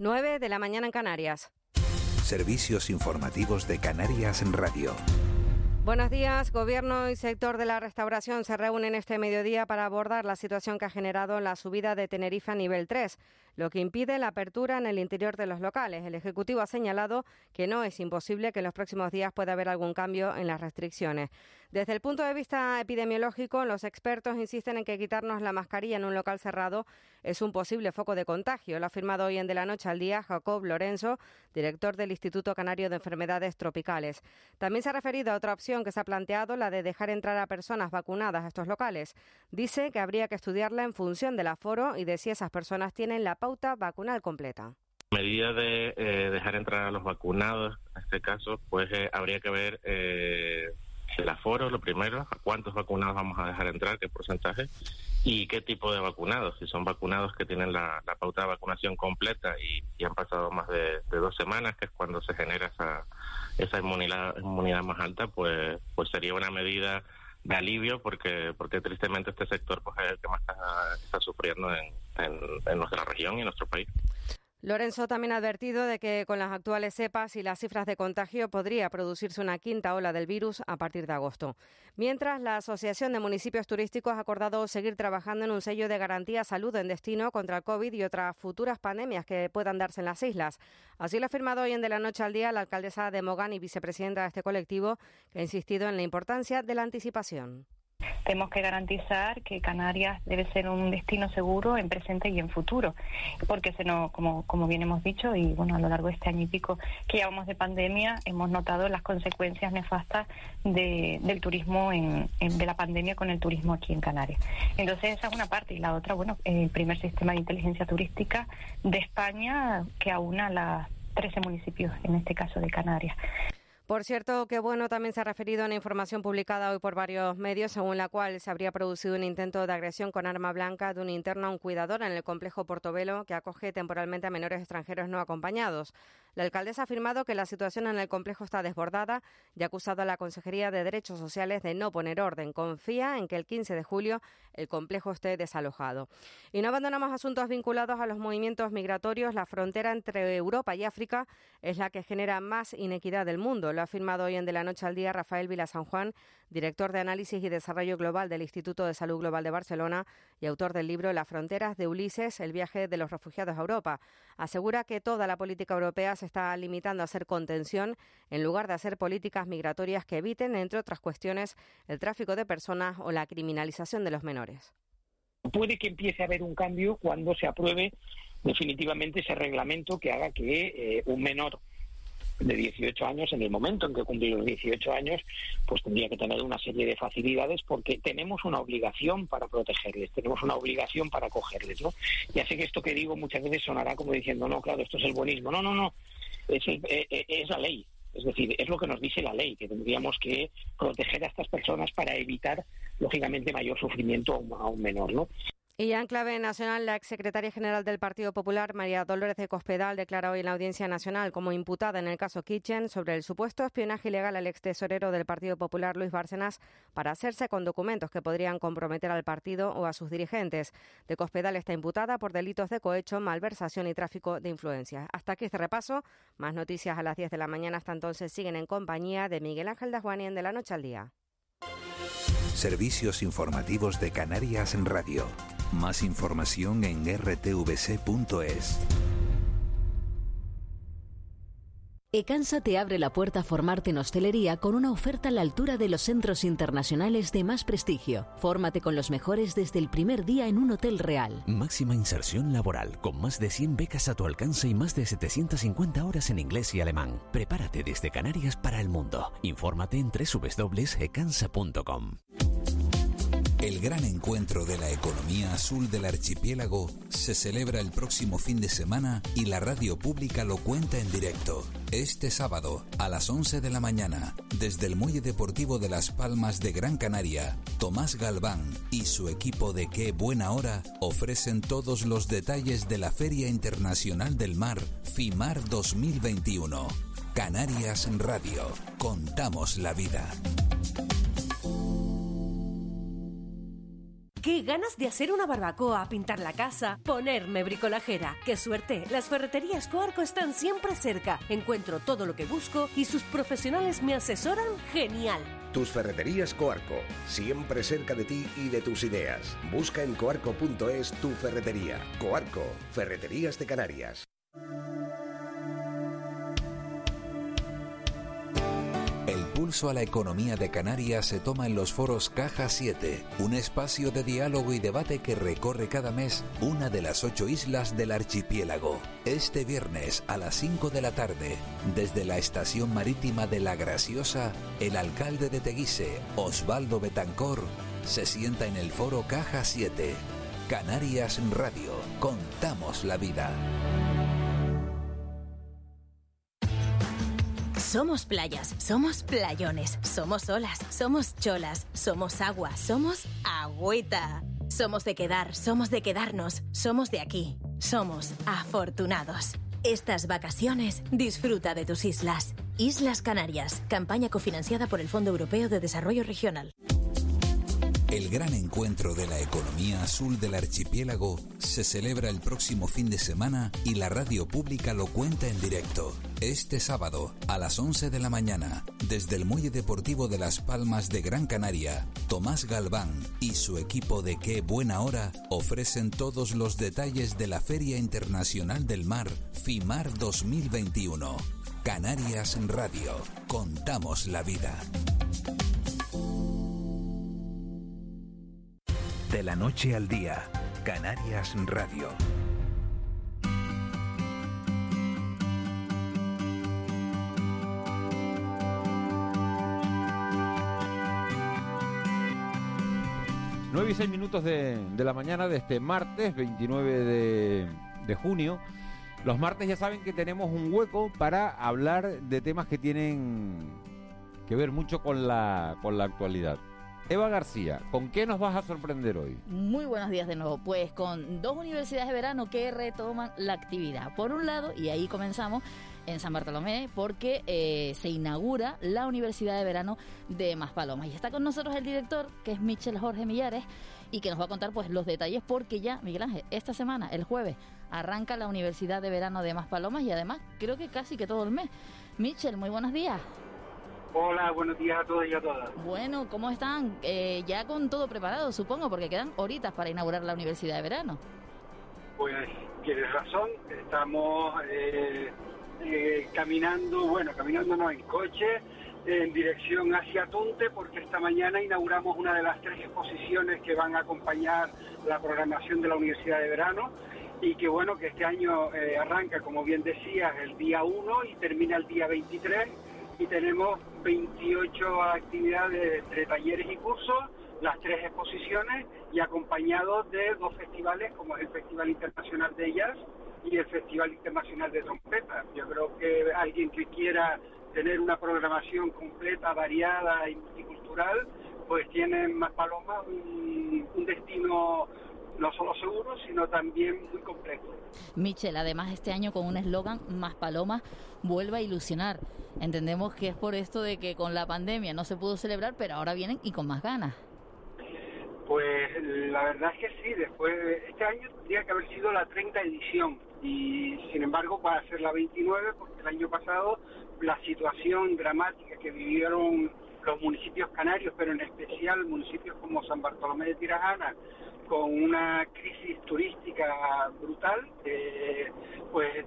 9 de la mañana en Canarias. Servicios informativos de Canarias en Radio. Buenos días. Gobierno y sector de la restauración se reúnen este mediodía para abordar la situación que ha generado la subida de Tenerife a nivel 3 lo que impide la apertura en el interior de los locales. El Ejecutivo ha señalado que no es imposible que en los próximos días pueda haber algún cambio en las restricciones. Desde el punto de vista epidemiológico, los expertos insisten en que quitarnos la mascarilla en un local cerrado es un posible foco de contagio. Lo ha afirmado hoy en De la Noche al Día Jacob Lorenzo, director del Instituto Canario de Enfermedades Tropicales. También se ha referido a otra opción que se ha planteado, la de dejar entrar a personas vacunadas a estos locales. Dice que habría que estudiarla en función del aforo y de si esas personas tienen la pauta vacunal completa. Medida de eh, dejar entrar a los vacunados, en este caso, pues eh, habría que ver eh, el aforo, lo primero, a cuántos vacunados vamos a dejar entrar, qué porcentaje y qué tipo de vacunados. Si son vacunados que tienen la, pauta de vacunación completa y, han pasado más de, dos semanas, que es cuando se genera esa, esa inmunidad, inmunidad más alta, pues, pues sería una medida de alivio porque porque tristemente este sector pues, es el que más está, sufriendo en, en, nuestra región y en nuestro país. Lorenzo también ha advertido de que con las actuales cepas y las cifras de contagio podría producirse una quinta ola del virus a partir de agosto. Mientras, la Asociación de Municipios Turísticos ha acordado seguir trabajando en un sello de garantía salud en destino contra el COVID y otras futuras pandemias que puedan darse en las islas. Así lo ha afirmado hoy en De la Noche al Día la alcaldesa de Mogán y vicepresidenta de este colectivo, que ha insistido en la importancia de la anticipación. Tenemos que garantizar que Canarias debe ser un destino seguro en presente y en futuro, porque se nos, como, como bien hemos dicho, y bueno, a lo largo de este año y pico que llevamos de pandemia, hemos notado las consecuencias nefastas del turismo, en, de la pandemia con el turismo aquí en Canarias. Entonces, esa es una parte. Y la otra, bueno, el primer sistema de inteligencia turística de España que aúna las 13 municipios, en este caso de Canarias. Por cierto, que bueno también se ha referido a una información publicada hoy por varios medios, según la cual se habría producido un intento de agresión con arma blanca de un interno a un cuidador en el complejo Portobelo que acoge temporalmente a menores extranjeros no acompañados. La alcaldesa ha afirmado que la situación en el complejo está desbordada y ha acusado a la Consejería de Derechos Sociales de no poner orden. Confía en que el 15 de julio el complejo esté desalojado. Y no abandonamos asuntos vinculados a los movimientos migratorios. La frontera entre Europa y África es la que genera más inequidad del mundo. Lo ha afirmado hoy en De la Noche al Día Rafael Vila San Juan, director de Análisis y Desarrollo Global del Instituto de Salud Global de Barcelona y autor del libro Las fronteras de Ulises, el viaje de los refugiados a Europa. Asegura que toda la política europea se está limitando a hacer contención en lugar de hacer políticas migratorias que eviten, entre otras cuestiones, el tráfico de personas o la criminalización de los menores. Puede que empiece a haber un cambio cuando se apruebe definitivamente ese reglamento que haga que eh, un menor de 18 años, en el momento en que cumple los 18 años, pues tendría que tener una serie de facilidades porque tenemos una obligación para protegerles, tenemos una obligación para acogerles, ¿no? Ya sé que esto que digo muchas veces sonará como diciendo, no, claro, esto es el buenismo. No, no, no, es, es la ley. Es decir, es lo que nos dice la ley, que tendríamos que proteger a estas personas para evitar, lógicamente, mayor sufrimiento a un menor, ¿no? Y en clave nacional, la exsecretaria general del Partido Popular, María Dolores de Cospedal, declara hoy en la Audiencia Nacional como imputada en el caso Kitchen sobre el supuesto espionaje ilegal al ex tesorero del Partido Popular, Luis Bárcenas, para hacerse con documentos que podrían comprometer al partido o a sus dirigentes. De Cospedal está imputada por delitos de cohecho, malversación y tráfico de influencias. Hasta aquí este repaso. Más noticias a las 10 de la mañana. Hasta entonces siguen en compañía de Miguel Ángel Dajuani De la Noche al Día. Servicios informativos de Canarias en Radio. Más información en rtvc.es. Ecansa te abre la puerta a formarte en hostelería con una oferta a la altura de los centros internacionales de más prestigio. Fórmate con los mejores desde el primer día en un hotel real. Máxima inserción laboral, con más de 100 becas a tu alcance y más de 750 horas en inglés y alemán. Prepárate desde Canarias para el mundo. Infórmate en www.ecansa.com. El gran encuentro de la economía azul del archipiélago se celebra el próximo fin de semana y la radio pública lo cuenta en directo. Este sábado, a las 11 de la mañana, desde el Muelle Deportivo de Las Palmas de Gran Canaria, Tomás Galván y su equipo de Qué Buena Hora ofrecen todos los detalles de la Feria Internacional del Mar, FIMAR 2021. Canarias Radio. Contamos la vida. Qué ganas de hacer una barbacoa, pintar la casa, ponerme bricolajera. ¡Qué suerte! Las ferreterías Coarco están siempre cerca. Encuentro todo lo que busco y sus profesionales me asesoran genial. Tus ferreterías Coarco, siempre cerca de ti y de tus ideas. Busca en coarco.es tu ferretería. Coarco, Ferreterías de Canarias. El pulso a la economía de Canarias se toma en los foros Caja 7, un espacio de diálogo y debate que recorre cada mes una de las ocho islas del archipiélago. Este viernes a las 5 de la tarde, desde la estación marítima de La Graciosa, el alcalde de Teguise, Osvaldo Betancor, se sienta en el foro Caja 7. Canarias Radio, contamos la vida. Somos playas, somos playones, somos olas, somos cholas, somos agua, somos agüita. Somos de quedar, somos de quedarnos, somos de aquí, somos afortunados. Estas vacaciones disfruta de tus islas. Islas Canarias, campaña cofinanciada por el Fondo Europeo de Desarrollo Regional. El gran encuentro de la economía azul del archipiélago se celebra el próximo fin de semana y la radio pública lo cuenta en directo. Este sábado, a las 11 de la mañana, desde el Muelle Deportivo de Las Palmas de Gran Canaria, Tomás Galván y su equipo de Qué Buena Hora ofrecen todos los detalles de la Feria Internacional del Mar, FIMAR 2021. Canarias Radio, contamos la vida. De la noche al día, Canarias Radio. Nueve y seis minutos de, la mañana de este martes 29 de, de junio. Los martes ya saben que tenemos un hueco para hablar de temas que tienen que ver mucho con la, con la actualidad. Eva García, ¿con qué nos vas a sorprender hoy? Muy buenos días de nuevo. Pues con dos universidades de verano que retoman la actividad. Por un lado, y ahí comenzamos, en San Bartolomé porque eh, se inaugura la Universidad de Verano de Maspalomas. Y está con nosotros el director, que es Michel Jorge Millares, y que nos va a contar pues los detalles porque ya, Miguel Ángel, esta semana, el jueves, arranca la Universidad de Verano de Maspalomas y además creo que casi que todo el mes. Michel, muy buenos días. Hola, buenos días a todos y a todas. Bueno, ¿cómo están? Eh, ya con todo preparado, supongo, porque quedan horitas para inaugurar la Universidad de Verano. Pues tienes razón, estamos eh, eh, caminando, bueno, caminando no en coche, en dirección hacia Tunte, porque esta mañana inauguramos una de las tres exposiciones que van a acompañar la programación de la Universidad de Verano y que bueno, que este año arranca, como bien decías, el día 1 y termina el día 23 y tenemos 28 actividades entre talleres y cursos, las tres exposiciones y acompañados de dos festivales como es el Festival Internacional de Jazz y el Festival Internacional de Trompeta. Yo creo que alguien que quiera tener una programación completa, variada y multicultural, pues tiene en Maspalomas un, un destino no solo seguro, sino también muy completo. Michel, además este año con un eslogan, Más Palomas, vuelve a ilusionar. Entendemos que es por esto de que con la pandemia no se pudo celebrar, pero ahora vienen y con más ganas. Pues la verdad es que sí, después este año tendría que haber sido la 30 edición y sin embargo va a ser la 29 porque el año pasado la situación dramática que vivieron los municipios canarios, pero en especial municipios como San Bartolomé de Tirajana, con una crisis turística brutal, pues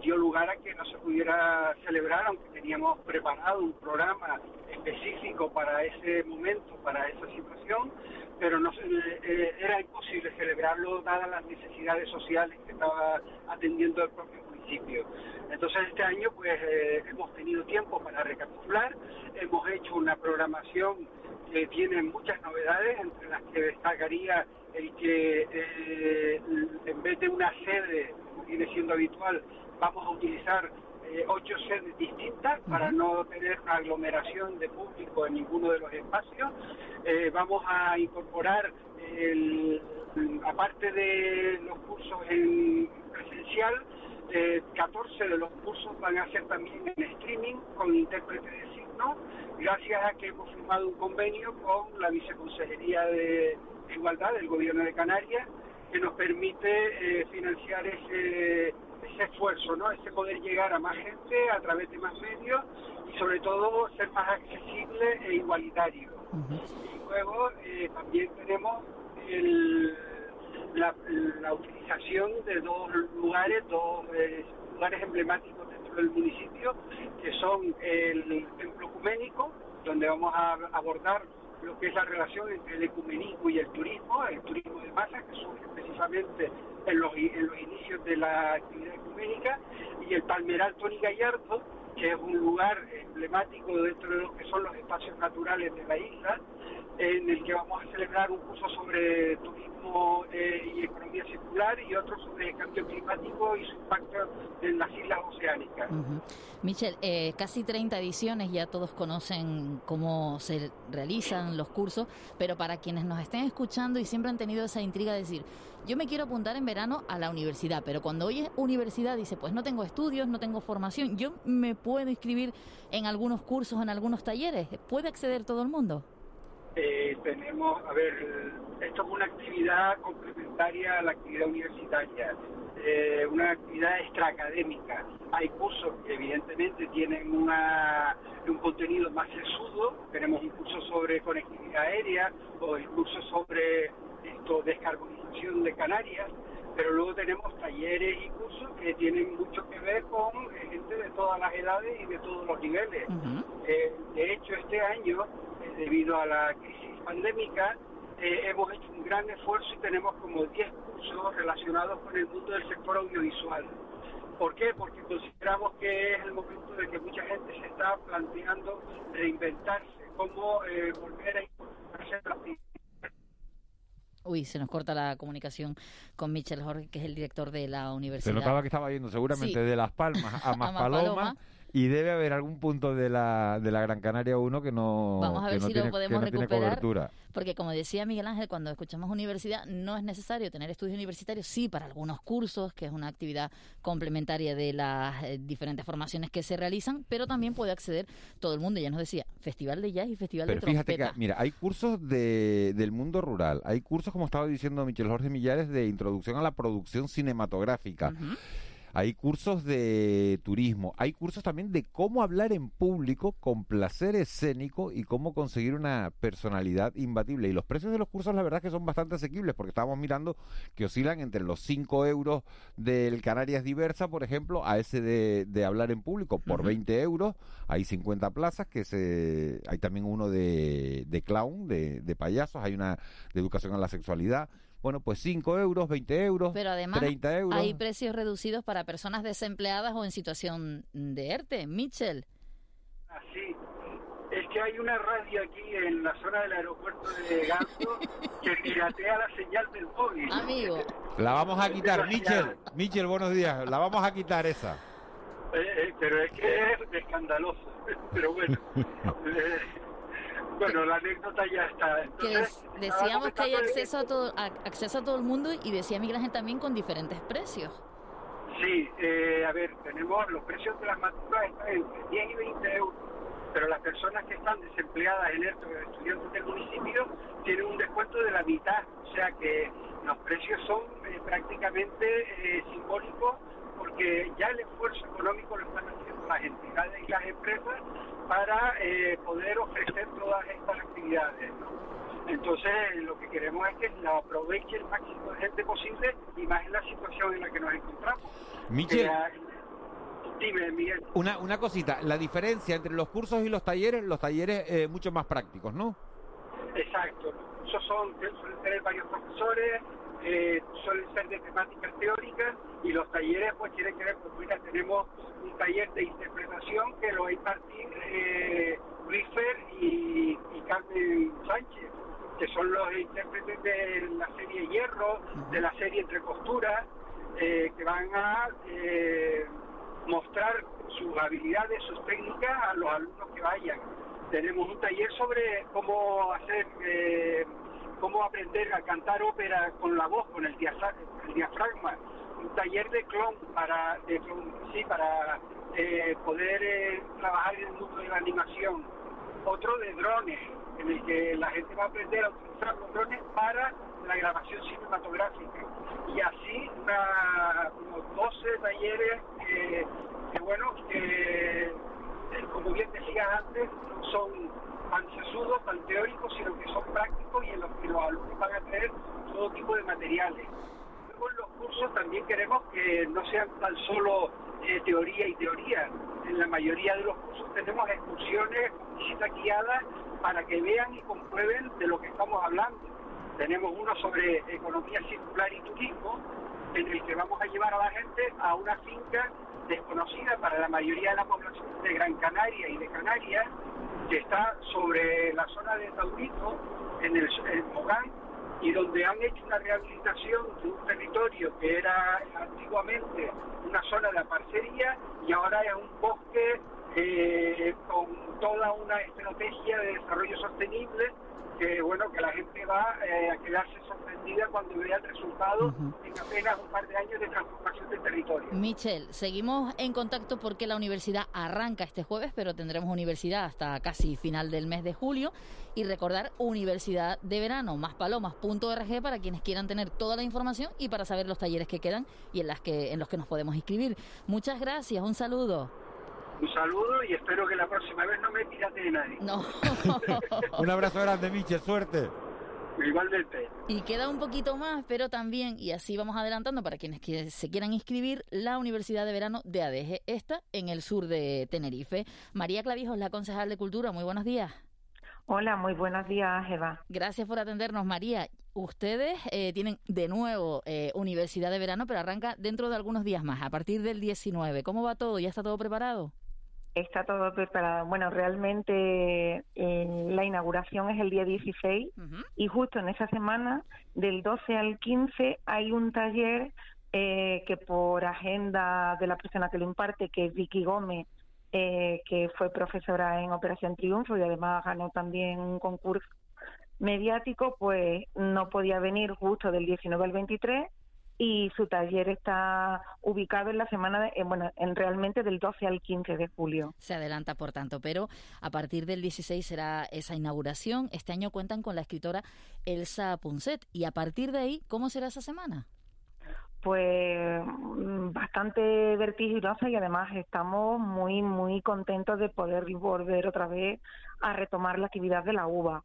dio lugar a que no se pudiera celebrar, aunque teníamos preparado un programa específico para ese momento, para esa situación, pero no eh, era imposible celebrarlo dadas las necesidades sociales que estaba atendiendo el propio municipio. Entonces este año pues eh, hemos tenido tiempo para recapitular, hemos hecho una programación que tiene muchas novedades, entre las que destacaría el que eh, en vez de una sede, como viene siendo habitual, vamos a utilizar eh, ocho sedes distintas para no tener una aglomeración de público en ninguno de los espacios. Eh, vamos a incorporar, el, aparte de los cursos en presencial, 14 de los cursos van a ser también en streaming con intérprete de signos, gracias a que hemos firmado un convenio con la Viceconsejería de Igualdad del Gobierno de Canarias, que nos permite eh, financiar ese, ese esfuerzo, ¿no? ese poder llegar a más gente a través de más medios y sobre todo ser más accesible e igualitario. Y luego eh, también tenemos el, la, utilización de dos lugares, dos eh, lugares emblemáticos dentro del municipio, que son el Templo Ecuménico, donde vamos a abordar lo que es la relación entre el ecumenismo y el turismo, el turismo de masa, que surge precisamente en los, en los inicios de la actividad ecuménica, y el Palmeral Tony Gallardo, que es un lugar emblemático dentro de lo que son los espacios naturales de la isla, en el que vamos a celebrar un curso sobre turismo eh, y economía circular y otro sobre cambio climático y su impacto en las islas oceánicas. Michel, eh, casi 30 ediciones, ya todos conocen cómo se realizan los cursos, pero para quienes nos estén escuchando y siempre han tenido esa intriga de decir, yo me quiero apuntar en verano a la universidad, pero cuando oye universidad dice, pues no tengo estudios, no tengo formación, yo me puedo inscribir en algunos cursos, en algunos talleres, ¿puede acceder todo el mundo? Eh, tenemos, a ver, esto es una actividad complementaria a la actividad universitaria, eh, una actividad extraacadémica. Hay cursos que evidentemente tienen una, un contenido más sesudo, tenemos un curso sobre conectividad aérea o el curso sobre esto, descarbonización de Canarias, pero luego tenemos talleres y cursos que tienen mucho que ver con gente de todas las edades y de todos los niveles. eh, de hecho, este año debido a la crisis pandémica, eh, hemos hecho un gran esfuerzo y tenemos como 10 cursos relacionados con el mundo del sector audiovisual. ¿Por qué? Porque consideramos que es el momento de que mucha gente se está planteando reinventarse, cómo eh, volver a incorporarse Uy, se nos corta la comunicación con Michel Jorge, que es el director de la universidad. Se notaba que estaba yendo seguramente de Las Palmas a Maspaloma. Y debe haber algún punto de la, de la Gran Canaria 1 que no, Vamos a ver si tiene, lo podemos no recuperar. Porque como decía Miguel Ángel, cuando escuchamos universidad, no es necesario tener estudios universitarios, sí, para algunos cursos, que es una actividad complementaria de las eh, diferentes formaciones que se realizan, pero también puede acceder todo el mundo. Ya nos decía, Festival de Jazz y Festival pero de fíjate Trompeta. Que, mira, hay cursos de, del mundo rural, hay cursos, como estaba diciendo Michel Jorge Millares, de introducción a la producción cinematográfica. Uh -huh. Hay cursos de turismo, hay cursos también de cómo hablar en público con placer escénico y cómo conseguir una personalidad imbatible. Y los precios de los cursos, la verdad, es que son bastante asequibles, porque estábamos mirando que oscilan entre los 5 euros del Canarias Diversa, por ejemplo, a ese de, de hablar en público por uh -huh. 20 euros. Hay 50 plazas, que se hay también uno de, de clown, de, de payasos, hay una de educación a la sexualidad bueno, pues 5 euros, 20 euros, Pero además 30 euros. hay precios reducidos para personas desempleadas o en situación de ERTE. Mitchell. Así. Es que hay una radio aquí en la zona del aeropuerto de Ganso que piratea la señal del móvil. Amigo. La vamos a quitar, Michel. Michel, buenos días. La vamos a quitar esa. Eh, eh, pero es que es escandaloso. Pero bueno. eh, bueno, la anécdota ya está. Entonces, que decíamos que hay acceso a todo, a, acceso a todo el mundo y decía Miguel Ángel también con diferentes precios. Sí, eh, a ver, tenemos los precios de las matrículas están entre 10 y 20 euros, pero las personas que están desempleadas en esto, estudiantes del municipio, tienen un descuento de la mitad, o sea que los precios son eh, prácticamente eh, simbólicos porque ya el esfuerzo económico lo están haciendo las entidades y las empresas para eh, poder ofrecer todas estas actividades. ¿no? Entonces, lo que queremos es que la aproveche el máximo de gente posible y más en la situación en la que nos encontramos. Michel. Dime, Miguel. Una, una cosita, la diferencia entre los cursos y los talleres, los talleres eh, mucho más prácticos, ¿no? Exacto, los cursos son, suelen tener varios profesores, eh, suelen ser de temáticas teóricas y los talleres pues tienen que ver, pues mira, tenemos un taller de interpretación que lo impartir eh, Luis Fer y, y, Carmen Sánchez, que son los intérpretes de la serie Hierro, de la serie Entre Costuras, eh, que van a eh, mostrar sus habilidades, sus técnicas a los alumnos que vayan. Tenemos un taller sobre cómo hacer eh, cómo aprender a cantar ópera con la voz, con el, diafragma, un taller de clown para, de clown, sí, para eh, poder eh, trabajar en el mundo de la animación. otro de drones, en el que la gente va a aprender a utilizar los drones para la grabación cinematográfica. Y así una, unos 12 talleres que, que bueno, que eh, como bien decías antes, son tan sesudos, tan teóricos, sino que son prácticos y en los que los alumnos van a tener todo tipo de materiales. Luego en los cursos también queremos que no sean tan solo eh, teoría y teoría. En la mayoría de los cursos tenemos excursiones, visitas guiadas para que vean y comprueben de lo que estamos hablando. Tenemos uno sobre economía circular y turismo, en el que vamos a llevar a la gente a una finca desconocida para la mayoría de la población de Gran Canaria y de Canarias, que está sobre la zona de Taurito, en el, Mogán, y donde han hecho una rehabilitación de un territorio que era antiguamente una zona de parcería y ahora es un bosque eh, con toda una estrategia de desarrollo sostenible que bueno que la gente va eh, a quedarse sorprendida cuando vea el resultado en apenas un par de años de transformación del territorio. Michel, seguimos en contacto porque la universidad arranca este jueves, pero tendremos universidad hasta casi final del mes de julio. Y recordar Universidad de Verano, más palomas.org para quienes quieran tener toda la información y para saber los talleres que quedan y en, las que, en los que nos podemos inscribir. Muchas gracias, un saludo. Un saludo y espero que la próxima vez no me pirate de nadie. No. Un abrazo grande, Michel, suerte. Igualmente. Y queda un poquito más, pero también, y así vamos adelantando para quienes que se quieran inscribir, la Universidad de Verano de ADG, esta en el sur de Tenerife. María Clavijos, la concejal de Cultura, muy buenos días. Hola, muy buenos días, Eva. Gracias por atendernos, María. Ustedes eh, tienen de nuevo eh, Universidad de Verano, pero arranca dentro de algunos días más, a partir del 19. ¿Cómo va todo? ¿Ya está todo preparado? Está todo preparado. Bueno, realmente eh, la inauguración es el día 16 y justo en esa semana, del 12 al 15, hay un taller eh, que por agenda de la persona que lo imparte, que es Vicky Gómez, eh, que fue profesora en Operación Triunfo y además ganó también un concurso mediático, pues no podía venir justo del 19 al 23 y su taller está ubicado en la semana, de, bueno, en realmente del 12 al 15 de julio. Se adelanta, por tanto, pero a partir del 16 será esa inauguración. Este año cuentan con la escritora Elsa Punset y a partir de ahí, ¿cómo será esa semana? Pues mm, bastante vertiginosa y además estamos muy, muy contentos de poder volver otra vez a retomar la actividad de la uva.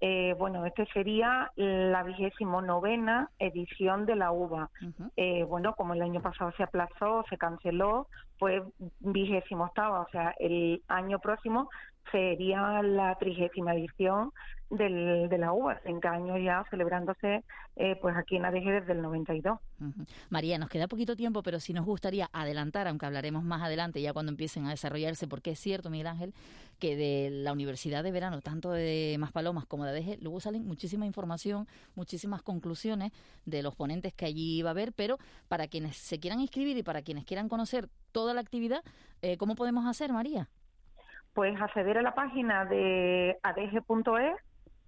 Eh, bueno, este sería la vigésimo novena edición de la uva. eh, bueno, como el año pasado se aplazó, se canceló, pues vigésimo octava, o sea, el año próximo sería la trigésima edición del, de la uva, 30 años ya celebrándose eh, pues aquí en ADG desde el 92. Ujú. María, nos queda poquito tiempo, pero sí nos gustaría adelantar, aunque hablaremos más adelante ya cuando empiecen a desarrollarse, porque es cierto, Miguel Ángel, que de la Universidad de Verano, tanto de Maspalomas como de ADG, luego salen muchísima información, muchísimas conclusiones de los ponentes que allí va a haber, pero para quienes se quieran inscribir y para quienes quieran conocer toda la actividad, eh, ¿cómo podemos hacer, María? Pues acceder a la página de adg.es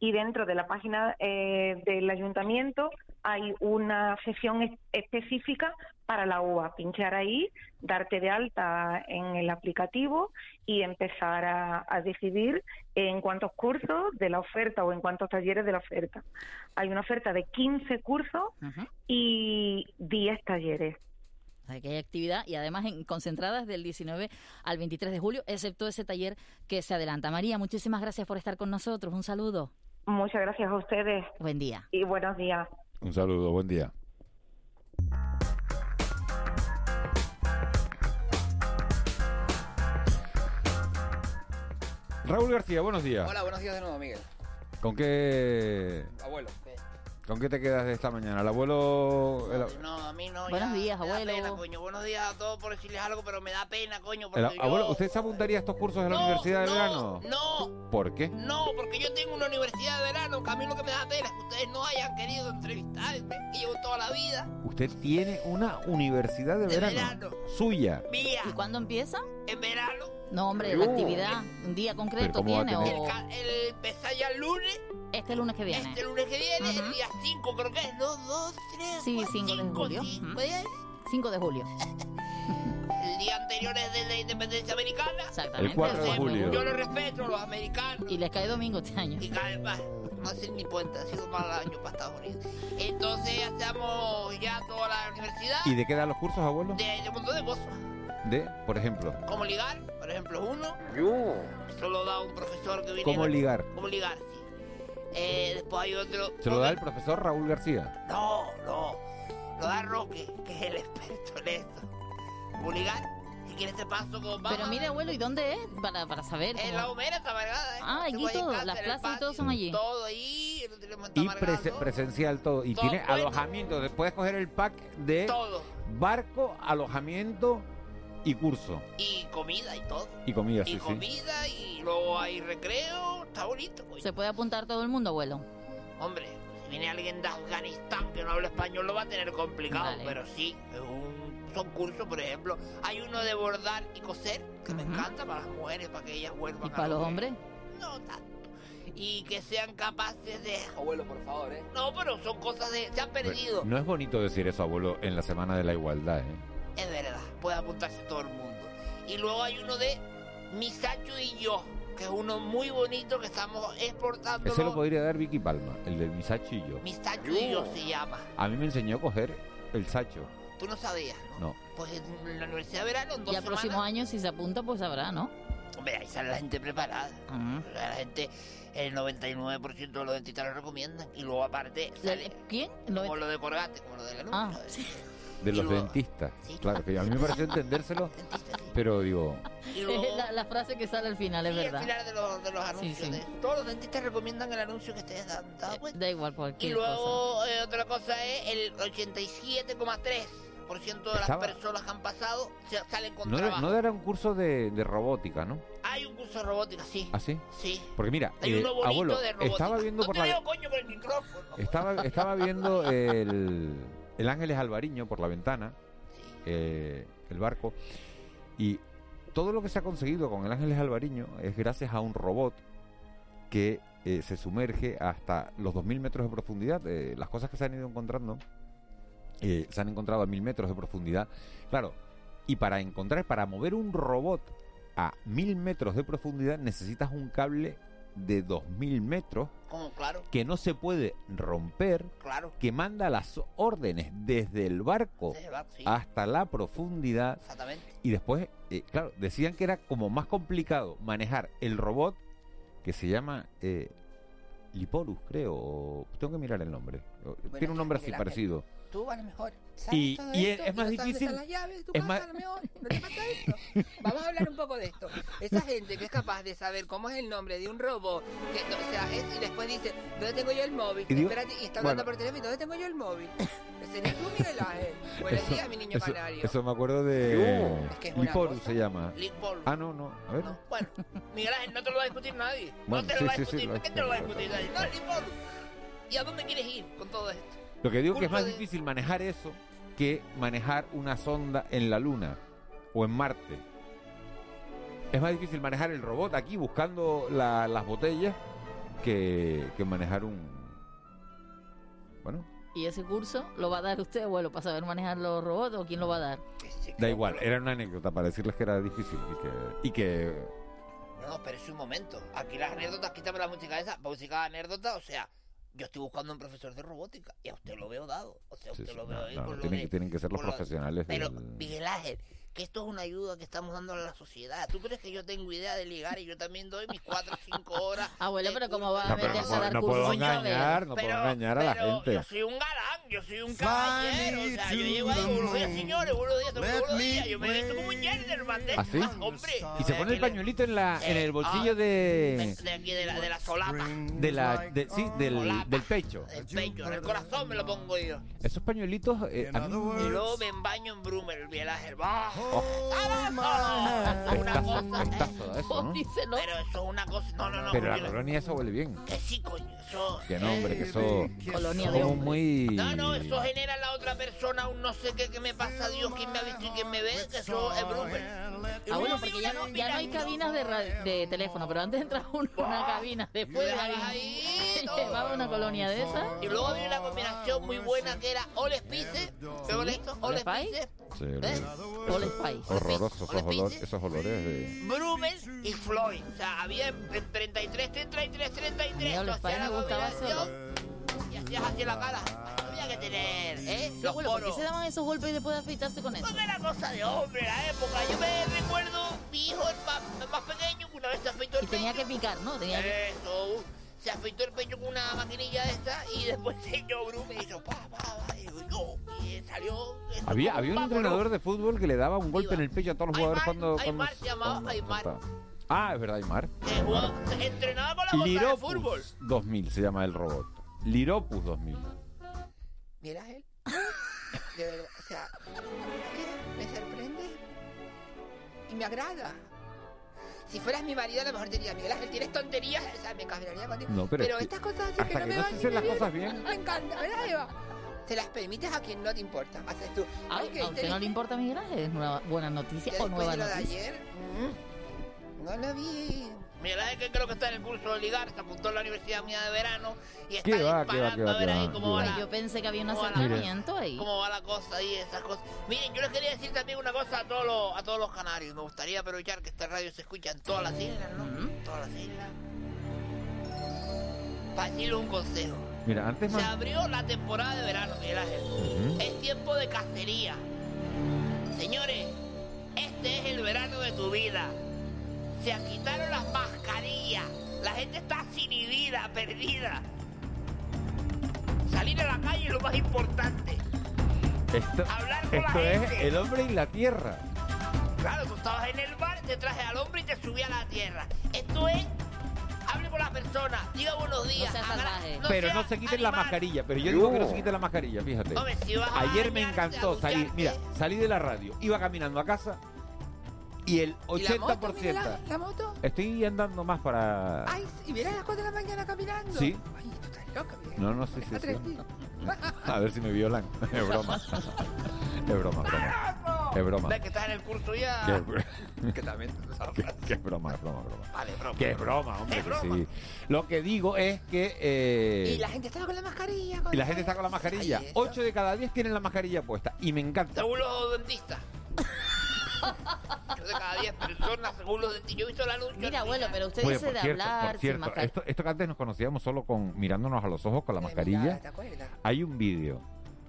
y dentro de la página eh, del ayuntamiento hay una sesión es- específica para la uva. Pinchar ahí, darte de alta en el aplicativo y empezar a, a decidir en cuántos cursos de la oferta o en cuántos talleres de la oferta. Hay una oferta de 15 cursos y 10 talleres. Que hay actividad y además en, concentradas del 19 al 23 de julio, excepto ese taller que se adelanta. María, muchísimas gracias por estar con nosotros. Un saludo. Muchas gracias a ustedes. Buen día. Y buenos días. Un saludo, buen día. Raúl García, buenos días. Hola, buenos días de nuevo, Miguel. ¿Con qué, Abuelo. ¿qué? ¿Con qué te quedas de esta mañana? ¿El abuelo, el, No, a mí no. Buenos ya, días, me da abuelo. pena, coño. Buenos días a todos por decirles algo, pero me da pena, coño. el Porque yo... abuelo, ¿usted se apuntaría a estos cursos de la No, Universidad de no, Verano? No, ¿Por qué? no, porque yo tengo una universidad de verano, que a mí lo que me da pena es que ustedes no hayan querido entrevistarme, que llevo toda la vida. Usted tiene una universidad de, De verano, verano. suya. Mía, ¿Y cuándo empieza? en verano. No, hombre, la actividad, un día concreto ¿cómo va a tiene o El, el empezar ya el lunes, este lunes que viene. este lunes que viene, el día 5 creo que es, ¿no? 2, 3, Sí, 5 de julio. ¿sí? Ujú. ¿Puede ser? 5 de julio. El día días anteriores de la independencia americana. Exactamente. El 4 de julio. Yo lo respeto, los americanos. Y les cae domingo este año. Y cae más. No hacen ni puente, ha sido mal año para Estados Unidos. Entonces hacemos ya toda la universidad ¿Y de qué dan los cursos, abuelo? de, de un montón de cosas. De, por ejemplo, Cómo ligar, por ejemplo, es uno. Yo. Eso lo da un profesor que viene. ¿Cómo ligar? Cómo ligar, sí. Eh, después hay otro. se lo da el profesor Raúl García. No, no. Lo da Roque, que es el experto en esto. ¿Cómo ligar? Si quieres te paso con Pero mire, abuelo, ¿y dónde es? Para, para saber. En cómo- la Homera, está amargada, ¿eh? Ah, Te allí todo, casa, las en el clases y todo patio, son allí. Todo ahí, no tenemos Y está amargado. prese- presencial todo. Y Todo tiene alojamiento. de- Puedes coger el pack de Todo. barco, alojamiento y curso. Y comida y todo. Y comida, y sí, sí. comida y luego hay recreo. Está bonito, coño. ¿Se puede apuntar todo el mundo, abuelo? Hombre, si viene alguien de Afganistán que no habla español lo va a tener complicado, Vale. pero sí, es un- son cursos, por ejemplo. Hay uno de bordar y coser, que me encanta para las mujeres, para que ellas vuelvan ¿Y para lo los hombres? No tanto. Y que sean capaces de... Abuelo, por favor, ¿eh? No, pero son cosas de... Se han perdido. No es bonito decir eso, abuelo, en la Semana de la Igualdad, ¿eh? Es verdad, puede apuntarse todo el mundo. Y luego hay uno de Misacho y yo, que es uno muy bonito que estamos exportando. Ese lo podría dar Vicky Palma, el del Misachi y yo. Misacho y yo se llama. A mí me enseñó a coger el sacho. Tú no sabías, ¿no? No. Pues en la Universidad de Verano, dos Y al próximo año, si se apunta, pues sabrá, ¿no? Hombre, ahí sale la gente preparada. Sea, la gente, el 99% de los dentistas lo recomiendan. Y luego aparte sale... ¿Quién? Como lo de Colgate, como lo de la luz. Ah, De los luego- dentistas. Claro, que a mí me pareció entendérselo, pero digo, Y luego... Es la, la frase que sale al final, es Sí, verdad. al final de los, de los anuncios. sí. de- todos los dentistas recomiendan el anuncio que ustedes dan. ¿te das cuenta? Da igual Y cualquier cosa. luego eh, otra cosa es el 87,3% de las Estaba- personas que han pasado se- salen con no, era- trabajo. no era un curso de, de robótica, ¿no? Hay un curso de robótica, sí. ¿Ah, sí? Sí. Porque mira, Hay eh, abuelo, de robótica. estaba viendo no por te la... veo, coño, con el micrófono. Estaba, estaba viendo el, el Ángeles Alvariño por la ventana, eh, el barco, y todo lo que se ha conseguido con el Ángeles Alvariño es gracias a un robot que eh, se sumerge hasta los 2.000 metros de profundidad. Eh, las cosas que se han ido encontrando eh, se han encontrado a 1.000 metros de profundidad. Claro, y para encontrar, para mover un robot a 1.000 metros de profundidad necesitas un cable de 2.000 metros claro, que no se puede romper, claro. que manda las órdenes desde el barco Desde el barco, sí. hasta la profundidad. Exactamente. Y después, eh, claro, decían que era como más complicado manejar el robot que se llama eh, Liporus, creo. Tengo que mirar el nombre. Tiene un nombre así parecido. Tú a lo mejor sabes Y- todo y esto es más no sabes difícil- las llaves tu es más- a lo mejor. ¿No te pasa esto? Vamos a hablar un poco de esto. Esa gente que es capaz de saber cómo es el nombre de un robot, que, no, o sea, es- y después dice, ¿dónde tengo yo el móvil? Y digo- Espérate, y está bueno. hablando por teléfono, ¿dónde tengo yo el móvil? Ese eres tú, Miguel Ángel. Buenos Eso- días, mi niño eso, canario. eso me acuerdo de Es que es una Liporus cosa. se llama. Liporus. Ah, no, no. A ver. Bueno, Miguel Ángel, no te lo va a discutir nadie. Bueno, no te sí, lo va a sí, sí, discutir. lo- ¿Qué te lo va a discutir nadie? No, Liporus. ¿Y a dónde quieres ir con todo esto? Lo que digo que es más de- difícil manejar eso que manejar una sonda en la Luna o en Marte. Es más difícil manejar el robot aquí buscando la- las botellas que, que manejar un... Bueno, ¿Y ese curso lo va a dar usted, abuelo, para saber manejar los robots o quién lo va a dar? da igual, era una anécdota para decirles que era difícil y que... Y que No, pero es un momento. Aquí las anécdotas, quítame la música esa, música de anécdota, o sea, yo estoy buscando un profesor de robótica y a usted lo veo dado. O sea, usted sí, lo no, veo ahí no, lo tienen, de- que, tienen que ser los lo- profesionales Pero, del... Miguel Ángel, que esto es una ayuda que estamos dando a la sociedad. ¿Tú crees que yo tengo idea de ligar y yo también doy mis 4 o 5 horas? Abuelo, pero ¿cómo va a meterse no, a dar no cursos? puedo engañar, no puedo engañar a la gente. Yo soy un galán, yo soy un caballero. O sea, yo llego ahí, buenos días, señores, buenos días, buenos días. Yo me visto como un gentleman de ¿Ah, sí? estos, hombre. Y se pone el pañuelito en, la, en el bolsillo de... De aquí, de la, de la solapa. De la, de- sí, del, del pecho. El pecho, en el corazón me lo pongo yo. Esos pañuelitos, eh, a mí Y luego me baño en Brummel, Miguel Ángel. ¡Bah! Pestazo, pestazo da eso, ¿no? Pero eso es una cosa. No, no, no. Pero la colonia eso huele bien. Que sí, coño. Eso. Que no, hombre, que eso... Colonia de como hombres. muy... No, no, eso genera a la otra persona un no sé qué que me pasa Dios, quién me ha visto y quién me ve, que eso es. Yo Ah, bueno, porque ya no, ya no hay cabinas de, ra- de teléfono, pero antes entraba uno en una cabina, después de ahí, llevaba una colonia de esas. Y luego había una combinación muy buena que era All Spice. ¿Qué con esto? All ¿All Spice? Spice. Sí, ¿Eh? All Spice. Horrorosos esos, olor- esos olores de... Brummel y Floyd. O sea, había en en 33, 33, 33. Mira, tú los la me gustaba combinación Y hacías así la cara. Había que tener, ¿eh? Sí, Los abuelo, ¿por qué se daban esos golpes después de afeitarse con eso? Porque era cosa de hombre la época. Yo me recuerdo, mi hijo, el más, el más pequeño, que una vez se afeitó el Y tenía que picar, ¿no? Tenía que... Se afeitó el pecho con una maquinilla de esta y después se echó Brummel y hizo pa, pa, pa, y yo, y salió... Había, había un entrenador de fútbol que le daba un golpe en el pecho a todos los jugadores cuando... cuando Aymar se llamaba Aymar. Ah, es verdad, Aymar. que jugaba- se entrenaba con la bolsa de fútbol. Liropus 2000 se llama el robot. Liropus 2000. Mira él. De verdad, o sea, que me sorprende y me agrada. Si fueras mi marido, a lo mejor te diría, Miguel Ángel, tienes tonterías, o sea, me caminaría contigo. No, pero es que- estas cosas así hasta que no que me no van se hacen me las cosas bien. Me encanta, ¿verdad, Eva? Te las permites a quien no te importa. Haces tú. Ay, ¿A usted no le importa Miguel Ángel? ¿Es nueva, buena noticia o nueva de lo de noticia? ayer, mm, no lo vi. Miguel Ángel, que creo que está en el curso de ligar, se apuntó a la universidad mía de verano y está ¿Qué va, qué va, disparando qué va, a ver qué ahí va, cómo va Yo pensé que había un acercamiento ahí. cómo va la cosa y esas cosas. Miren, yo les quería decir también una cosa a todos los, a todos los canarios. Me gustaría aprovechar que esta radio se escucha en todas las islas, ¿no? Todas las islas. Para decirles un consejo. Mira, antes Se abrió la temporada de verano, Miguel Ángel. Es tiempo de cacería. Señores, este es el verano de tu vida. Se quitaron las gente está sin vida, perdida. Salir a la calle es lo más importante. Esto, Hablar con la esto es gente. el hombre y la tierra. Claro, tú estabas en el bar, te traje al hombre y te subí a la tierra. Esto es. Hable con la persona, diga buenos días. haga- pero no se quiten la mascarilla. Pero yo digo que no se quiten la mascarilla, fíjate. Hombre, si vas a Ayer me encantó salir. Mira, salí de la radio, iba caminando a casa y el ¿Y la moto, 80%. Miguel Ángel? ¿La moto? Estoy andando más para. Ay, y mira a las 4 de la mañana caminando. Sí. Ay, tú estás loca, Miguel. No, no, sí, sí, sí. A ver si me violan. Es broma. Es broma, broma. Es broma. Ves que estás en el curso ya. Que- Que también. Que, que es broma, es broma, broma. Vale, broma. Que es broma, hombre, Es que broma. sí. Lo que digo es que... eh, Y la gente está con la mascarilla. y la gente está con la mascarilla. Ay, esto. 8 de cada 10 tienen la mascarilla puesta. Y me encanta. Según los dentistas. Yo de cada 10 personas, según los dentistas. Yo he visto el anuncio. Mira, abuelo, pero usted Oye, dice por de cierto, hablar por cierto mascarilla. esto, esto que antes nos conocíamos solo con mirándonos a los ojos con la mascarilla. ¿Te acuerdas? Hay un vídeo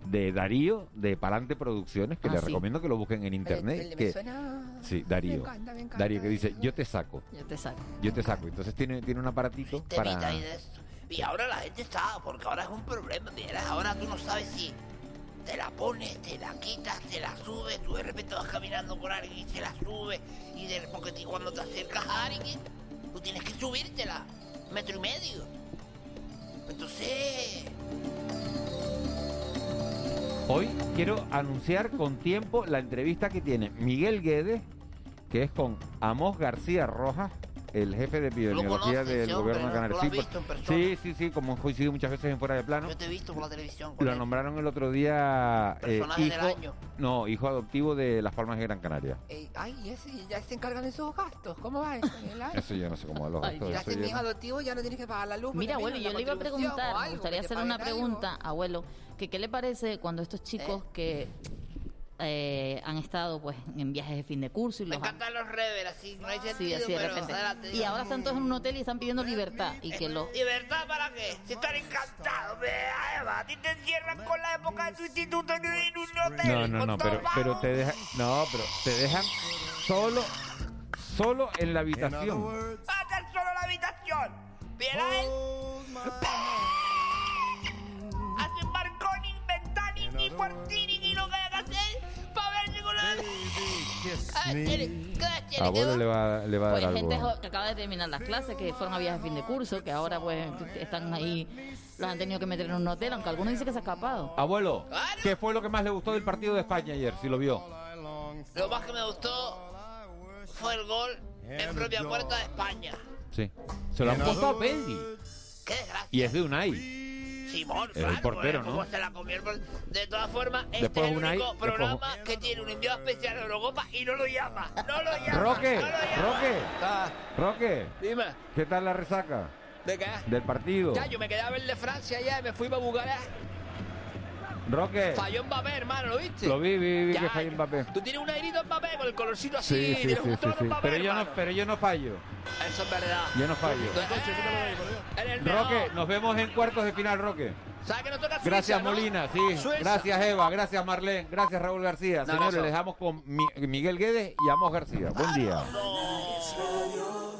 de Darío de Palante Producciones que Ah, les sí. recomiendo que lo busquen en internet. El- el- que, me suena... Sí, Darío. Me encanta, me encanta. Darío que dice, yo te saco, Yo te saco. yo te saco. Entonces tiene, tiene un aparatito para... y de. Y ahora la gente está, porque ahora es un problema, mira, ahora tú no sabes si te la pones, te la quitas, te la subes, tú de repente vas caminando por alguien y se la subes, y de, porque cuando te acercas a alguien, tú tienes que subírtela, metro y medio. Entonces, Hoy quiero anunciar con tiempo la entrevista que tiene Miguel Guedes, que es con Amos García Rojas, el jefe de epidemiología conoces, del gobierno hombre, de. Canarias. ¿Lo has Sí, sí, sí, sí, como coincido muchas veces en fuera de plano. yo te he visto por la televisión. con Lo él. nombraron el otro día eh, Personaje del hijo, año. no, hijo adoptivo de Las Palmas de Gran Canaria. Eh, ay, y ese, ya se encargan de esos gastos. ¿Cómo va eso? Eso yo no sé cómo va los Ay, gastos. Ya eso si mi yo hijo adoptivo ya no tienes que pagar la luz. Mira, abuelo, yo le iba a preguntar, me gustaría hacer una pregunta, abuelo, que qué le parece cuando estos chicos que eh, han estado pues en viajes de fin de curso y Me los han- encantan los rever, así, no hay Sí, sentido, así de pero repente. adelante. Y ahora están todos en un hotel y están pidiendo libertad y que los ¿Libertad para qué? Si están encantados, vea, Eva, a ti te encierran con la época de tu instituto en un hotel. No, no, con no, pero, te dejan, no, pero te dejan solo, solo en la habitación. Va a estar solo en la habitación. ¿Viera él? Hacen balconing, ventaning y portining Abuelo ¿Qué le va, le va a pues dar gente algo. jo- que acaba de terminar las clases, que fueron a viajes de fin de curso, que ahora pues están ahí, los han tenido que meter en un hotel, aunque algunos dicen que se ha escapado. Abuelo, ¿qué fue lo que más le gustó del partido de España ayer, si lo vio? Lo más que me gustó fue el gol en propia puerta de España. Sí. Se lo han puesto a Peldi. ¡Qué desgracia! Y es de Unai. Simón, Es el claro, portero, pues, ¿no? se la comió el por- De todas formas, este Después es el Unai- único después- programa que tiene un enviado especial de Eurocopa y no lo llama. No lo llama. Roque, no lo llama. Roque, Roque, Dime, ¿qué tal la resaca ¿de qué? del partido? Ya, yo me quedé a ver de Francia ya y me fui para Bucarest. Roque, Falló Mbappé, hermano, ¿lo viste? lo vi, vi, vi Ya, que falló Mbappé. Tú tienes un airito Mbappé con el colorcito así, Sí, sí, tienes sí, un sí, tono sí. Mbappé, Pero yo no, pero yo no fallo. Eso es verdad. Yo no fallo. Roque, nos vemos en cuartos de final, Roque. ¿Sabes que nos toca Suiza, Gracias no? Molina, sí. Suiza. Gracias Eva, gracias Marlene, gracias Raúl García. No, Señores, no, no. les dejamos con Mi- Miguel Guedes y Amos García. Buen día. No,